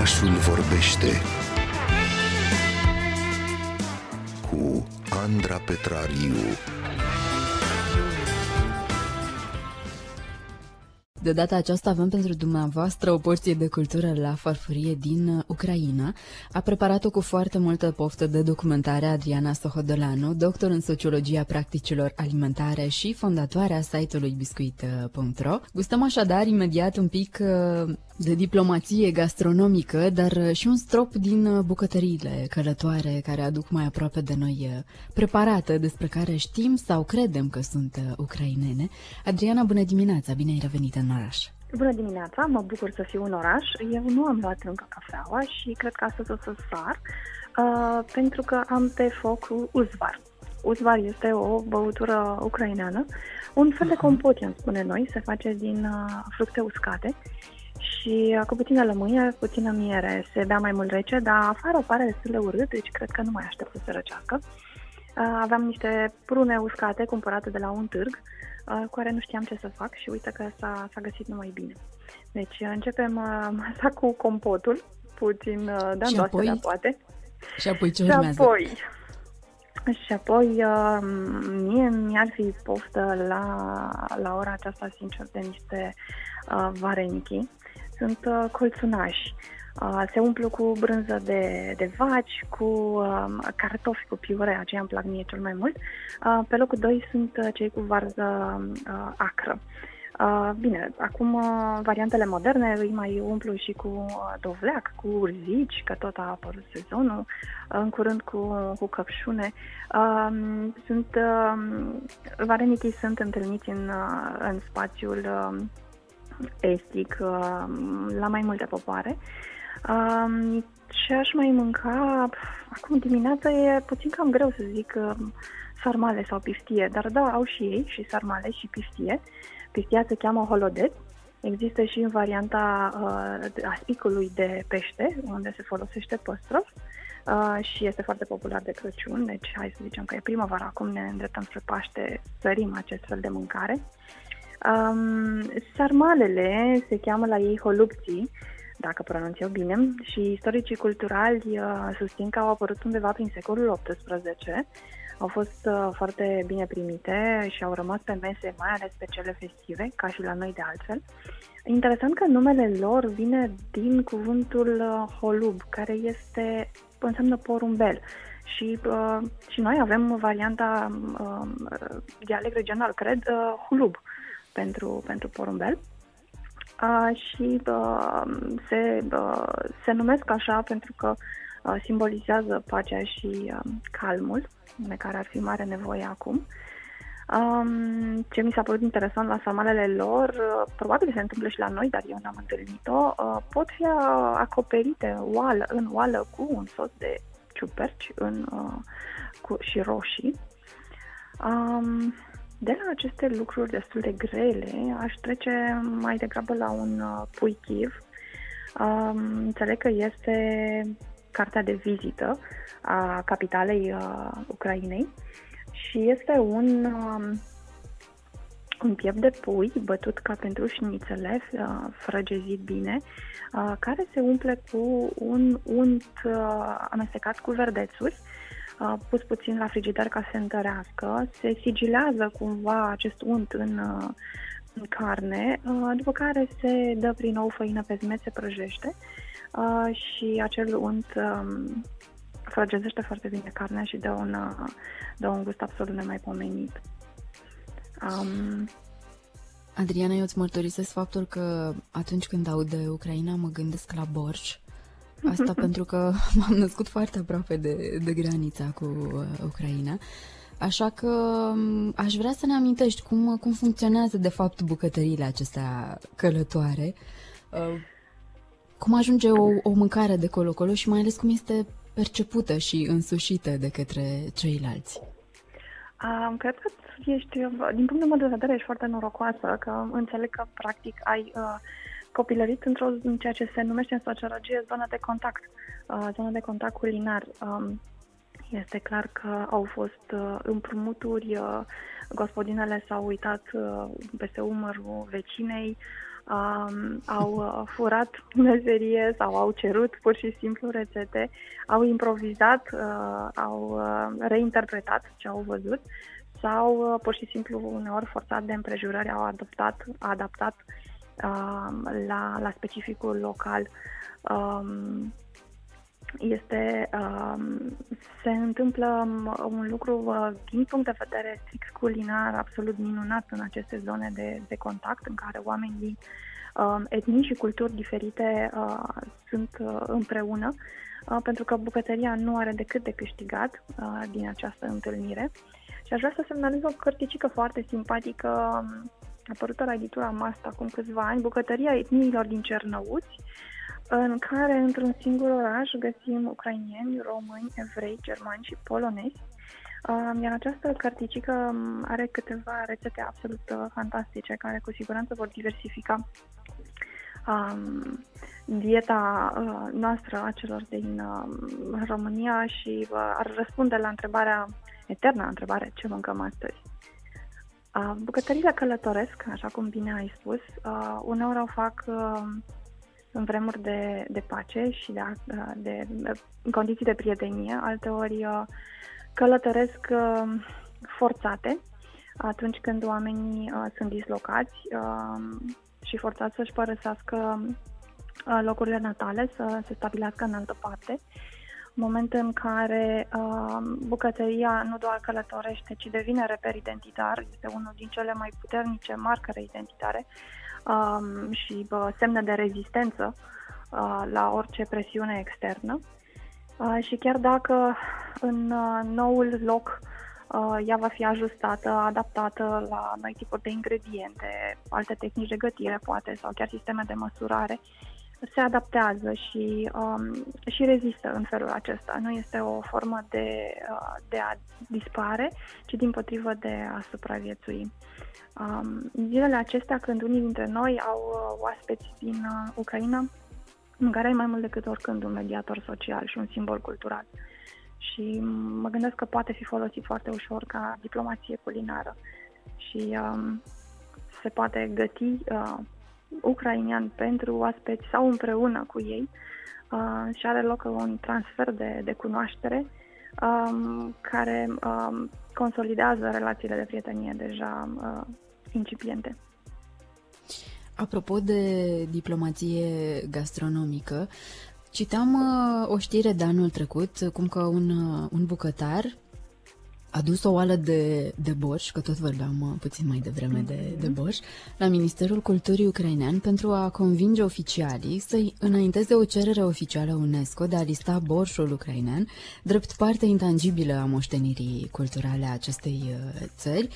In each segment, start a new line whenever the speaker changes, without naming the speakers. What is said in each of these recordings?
Orașul vorbește cu Andra Petrariu.
De data aceasta avem pentru dumneavoastră o porție de cultură la farfurie din uh, Ucraina. A preparat-o cu foarte multă poftă de documentare Adriana Sohodolanu, doctor în sociologia practicilor alimentare și fondatoarea site-ului biscuit.ro. Gustăm așadar imediat un pic uh, de diplomație gastronomică, dar uh, și un strop din bucătăriile călătoare care aduc mai aproape de noi preparate, despre care știm sau credem că sunt ucrainene. Adriana, bună dimineața, bine ai revenit în oraș.
Bună dimineața, mă bucur să fiu în oraș. Eu nu am luat încă cafeaua și cred că astăzi o să sar uh, pentru că am pe foc uzvar. Uzvar este o băutură ucraineană, un fel de compot, am spune noi, se face din uh, fructe uscate și uh, cu puțină lămâie, puțină miere, se bea mai mult rece, dar afară pare destul de urât, deci cred că nu mai aștept să se răcească. Uh, aveam niște prune uscate cumpărate de la un târg, uh, cu care nu știam ce să fac și uite că s-a, s-a găsit numai bine. Deci începem masa cu compotul, puțin de apoi, poate.
Și apoi ce
și apoi, și apoi mie mi-ar fi poftă la, la ora aceasta, sincer, de niște uh, varenichi. Sunt uh, colțunași. Uh, se umplu cu brânză de, de vaci, cu uh, cartofi cu piure, aceia îmi plac mie cel mai mult. Uh, pe locul 2 sunt uh, cei cu varză uh, acră. Uh, bine, acum uh, variantele moderne îi mai umplu și cu uh, dovleac, cu urzici, că tot a apărut sezonul, uh, în curând cu, cu căpșune. Uh, sunt, uh, varenichii sunt întâlniți în, uh, în spațiul uh, estic uh, la mai multe popoare. Um, ce aș mai mânca? Acum dimineața e puțin cam greu să zic uh, sarmale sau piftie, dar da, au și ei, și sarmale și piftie. Piftia se cheamă holodet. Există și în varianta uh, aspicului de pește, unde se folosește păstrăv uh, și este foarte popular de Crăciun, deci hai să zicem că e primăvara, acum ne îndreptăm spre Paște, sărim acest fel de mâncare. Um, sarmalele se cheamă la ei holupții, dacă pronunț eu bine, și istoricii culturali uh, susțin că au apărut undeva prin secolul XVIII. Au fost uh, foarte bine primite și au rămas pe mese, mai ales pe cele festive, ca și la noi de altfel. Interesant că numele lor vine din cuvântul uh, holub, care este înseamnă porumbel. Și, uh, și noi avem varianta uh, dialect regional, cred, uh, hulub pentru, pentru porumbel. Uh, și uh, se, uh, se numesc așa pentru că uh, simbolizează pacea și uh, calmul, de care ar fi mare nevoie acum. Um, ce mi s-a părut interesant la samalele lor, uh, probabil se întâmplă și la noi, dar eu n-am întâlnit-o, uh, pot fi acoperite oală, în oală cu un sos de ciuperci în, uh, cu, și roșii. Um, de la aceste lucruri destul de grele, aș trece mai degrabă la un uh, pui chiv. Um, înțeleg că este cartea de vizită a capitalei uh, Ucrainei și este un, uh, un piept de pui bătut ca pentru șnițele, uh, frăgezit bine, uh, care se umple cu un unt uh, amestecat cu verdețuri pus puțin la frigider ca să se întărească, se sigilează cumva acest unt în, în carne, după care se dă prin nou făină pe zmet, se prăjește și acel unt frăgezește foarte bine carnea și dă un, dă un gust absolut nemaipomenit. Um,
Adriana, eu îți mărturisesc faptul că atunci când aud de Ucraina mă gândesc la borș Asta pentru că m-am născut foarte aproape de, de granița cu uh, Ucraina. Așa că um, aș vrea să ne amintești cum, cum funcționează de fapt bucătăriile acestea călătoare. Uh, cum ajunge o, o mâncare de colo-colo și mai ales cum este percepută și însușită de către ceilalți.
Um, cred că ești, din punctul meu de vedere, ești foarte norocoasă că înțeleg că practic ai uh, copilărit într-o, în ceea ce se numește în sociologie zona de contact, uh, zona de contact culinar. Um, este clar că au fost uh, împrumuturi, uh, gospodinele s-au uitat uh, peste umărul vecinei, um, au uh, furat mezerie sau au cerut pur și simplu rețete, au improvizat, uh, au uh, reinterpretat ce au văzut sau uh, pur și simplu uneori forțat de împrejurări au adoptat, adaptat uh, la, la specificul local. Um, este, um, se întâmplă un lucru uh, din punct de vedere strict culinar absolut minunat în aceste zone de, de contact în care oamenii um, etnii și culturi diferite uh, sunt uh, împreună, uh, pentru că bucătăria nu are decât de câștigat uh, din această întâlnire. Și aș vrea să semnalez o cărticică foarte simpatică um, apărută la editura Masta acum câțiva ani, Bucătăria etniilor din Cernăuți, în care într-un singur oraș găsim ucrainieni, români, evrei, germani și polonezi. Iar această carticică are câteva rețete absolut uh, fantastice care cu siguranță vor diversifica um, dieta uh, noastră a celor din uh, România și uh, ar răspunde la întrebarea, eterna întrebare, ce mâncăm astăzi. Uh, bucătările călătoresc, așa cum bine ai spus, uh, uneori o fac uh, în vremuri de, de pace și de, de, de condiții de prietenie, alteori uh, călătoresc uh, forțate atunci când oamenii uh, sunt dislocați și forțați să-și părăsească locurile natale, să se stabilească în altă parte. Moment în care uh, bucătăria nu doar călătorește, ci devine reper identitar, este unul din cele mai puternice marcare identitare um, și uh, semne de rezistență uh, la orice presiune externă. Uh, și chiar dacă în uh, noul loc uh, ea va fi ajustată, adaptată la noi tipuri de ingrediente, alte tehnici de gătire, poate, sau chiar sisteme de măsurare, se adaptează și, um, și rezistă în felul acesta. Nu este o formă de, uh, de a dispare, ci din potrivă de a supraviețui. Um, zilele acestea, când unii dintre noi au uh, oaspeți din uh, Ucraina, mâncarea e mai mult decât oricând un mediator social și un simbol cultural. Și mă gândesc că poate fi folosit foarte ușor ca diplomație culinară. Și um, se poate găti uh, ucrainian pentru oaspeți sau împreună cu ei uh, și are loc un transfer de, de cunoaștere um, care um, consolidează relațiile de prietenie deja uh, incipiente.
Apropo de diplomație gastronomică, citeam uh, o știre de anul trecut, cum că un, uh, un bucătar adus o oală de, de borș, că tot vorbeam uh, puțin mai devreme de, de borș, la Ministerul Culturii Ucrainean pentru a convinge oficialii să-i înainteze o cerere oficială UNESCO de a lista borșul ucrainean drept parte intangibilă a moștenirii culturale a acestei uh, țări.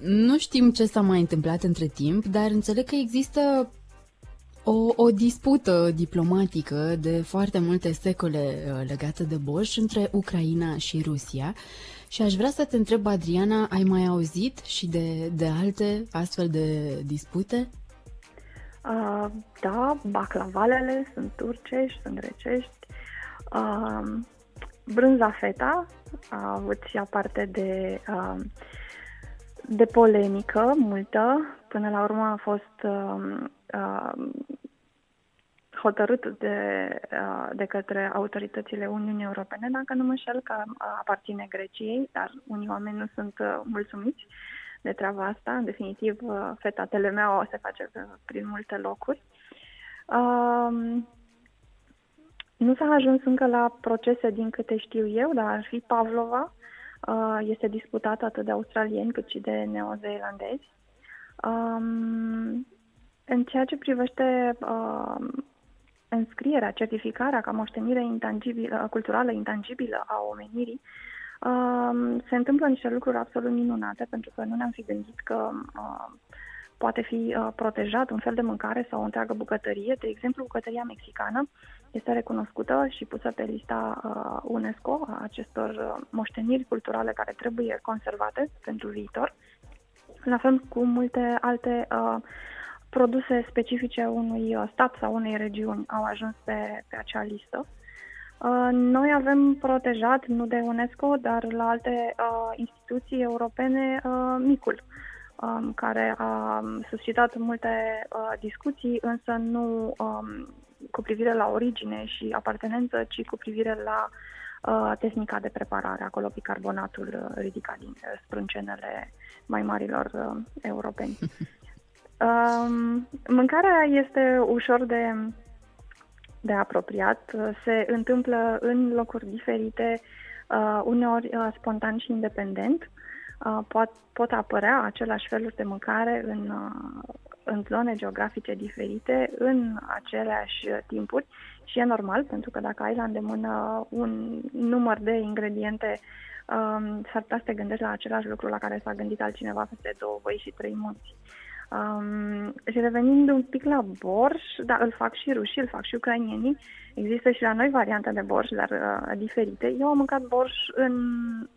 Nu știm ce s-a mai întâmplat între timp, dar înțeleg că există o, o dispută diplomatică de foarte multe secole uh, legată de Bosch între Ucraina și Rusia și aș vrea să te întreb, Adriana, ai mai auzit și de, de alte astfel de dispute?
Uh, da, baclavalele sunt turcești, sunt grecești. Uh, brânza feta a avut și parte de, uh, de polemică multă. Până la urmă a fost uh, uh, hotărât de, uh, de către autoritățile Uniunii Europene, dacă nu mă înșel, că aparține Greciei, dar unii oameni nu sunt uh, mulțumiți de treaba asta. În definitiv, uh, feta Telemea o se face prin multe locuri. Um, nu s-a ajuns încă la procese din câte știu eu, dar ar fi Pavlova. Este disputată atât de australieni cât și de neozeelandezi. Um, în ceea ce privește uh, înscrierea, certificarea ca moștenire intangibilă, culturală intangibilă a omenirii, um, se întâmplă niște lucruri absolut minunate, pentru că nu ne-am fi gândit că uh, poate fi uh, protejat un fel de mâncare sau o întreagă bucătărie. De exemplu, bucătăria mexicană este recunoscută și pusă pe lista uh, UNESCO a acestor moșteniri culturale care trebuie conservate pentru viitor. La fel cu multe alte uh, produse specifice unui uh, stat sau unei regiuni au ajuns pe, pe acea listă. Uh, noi avem protejat, nu de UNESCO, dar la alte uh, instituții europene, uh, micul. um, care a suscitat multe uh, discuții, însă nu um, cu privire la origine și apartenență, ci cu privire la uh, tehnica de preparare, acolo bicarbonatul uh, ridicat din uh, sprâncenele mai marilor uh, europeni. Um, mâncarea este ușor de, de apropiat, se întâmplă în locuri diferite, uh, uneori uh, spontan și independent. Uh, pot, pot apărea același feluri de mâncare în, uh, în zone geografice diferite, în aceleași timpuri și e normal, pentru că dacă ai la îndemână un număr de ingrediente, um, s-ar putea să te gândești la același lucru la care s-a gândit altcineva peste două voi și trei munți. Um, și revenind un pic la borș, da, îl fac și rușii, îl fac și ucrainienii. Există și la noi variante de borș, dar uh, diferite. Eu am mâncat borș în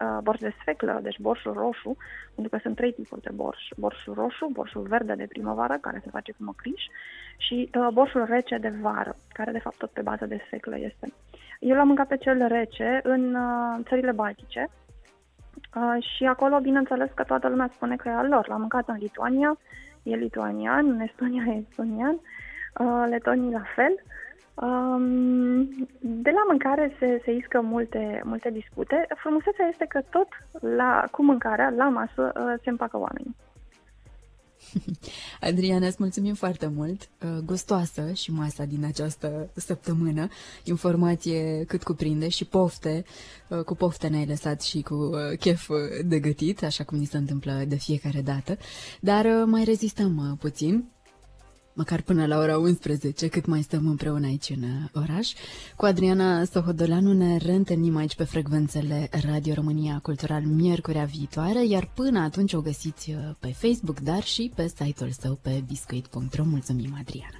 uh, borș de sfeclă, deci borșul roșu, pentru că sunt trei tipuri de borș. Borșul roșu, borșul verde de primăvară, care se face cu măcriș, și uh, borșul rece de vară, care de fapt tot pe bază de sfeclă este. Eu l-am mâncat pe cel rece în uh, țările baltice, Uh, și acolo, bineînțeles că toată lumea spune că e al lor. L-am mâncat în Lituania, e lituanian, în Estonia e estonian, uh, letonii la fel. Um, de la mâncare se, se iscă multe, multe dispute. Frumusețea este că tot la, cu mâncarea, la masă, uh, se împacă oamenii.
Adriana, îți mulțumim foarte mult. Uh, gustoasă și masa din această săptămână. Informație cât cuprinde și pofte. Uh, cu pofte ne-ai lăsat și cu uh, chef de gătit, așa cum ni se întâmplă de fiecare dată. Dar mai rezistăm puțin măcar până la ora 11, cât mai stăm împreună aici în oraș. Cu Adriana Sohodolanu ne reîntâlnim aici pe frecvențele Radio România Cultural miercurea viitoare, iar până atunci o găsiți pe Facebook, dar și pe site-ul său pe biscuit.ro. Mulțumim, Adriana!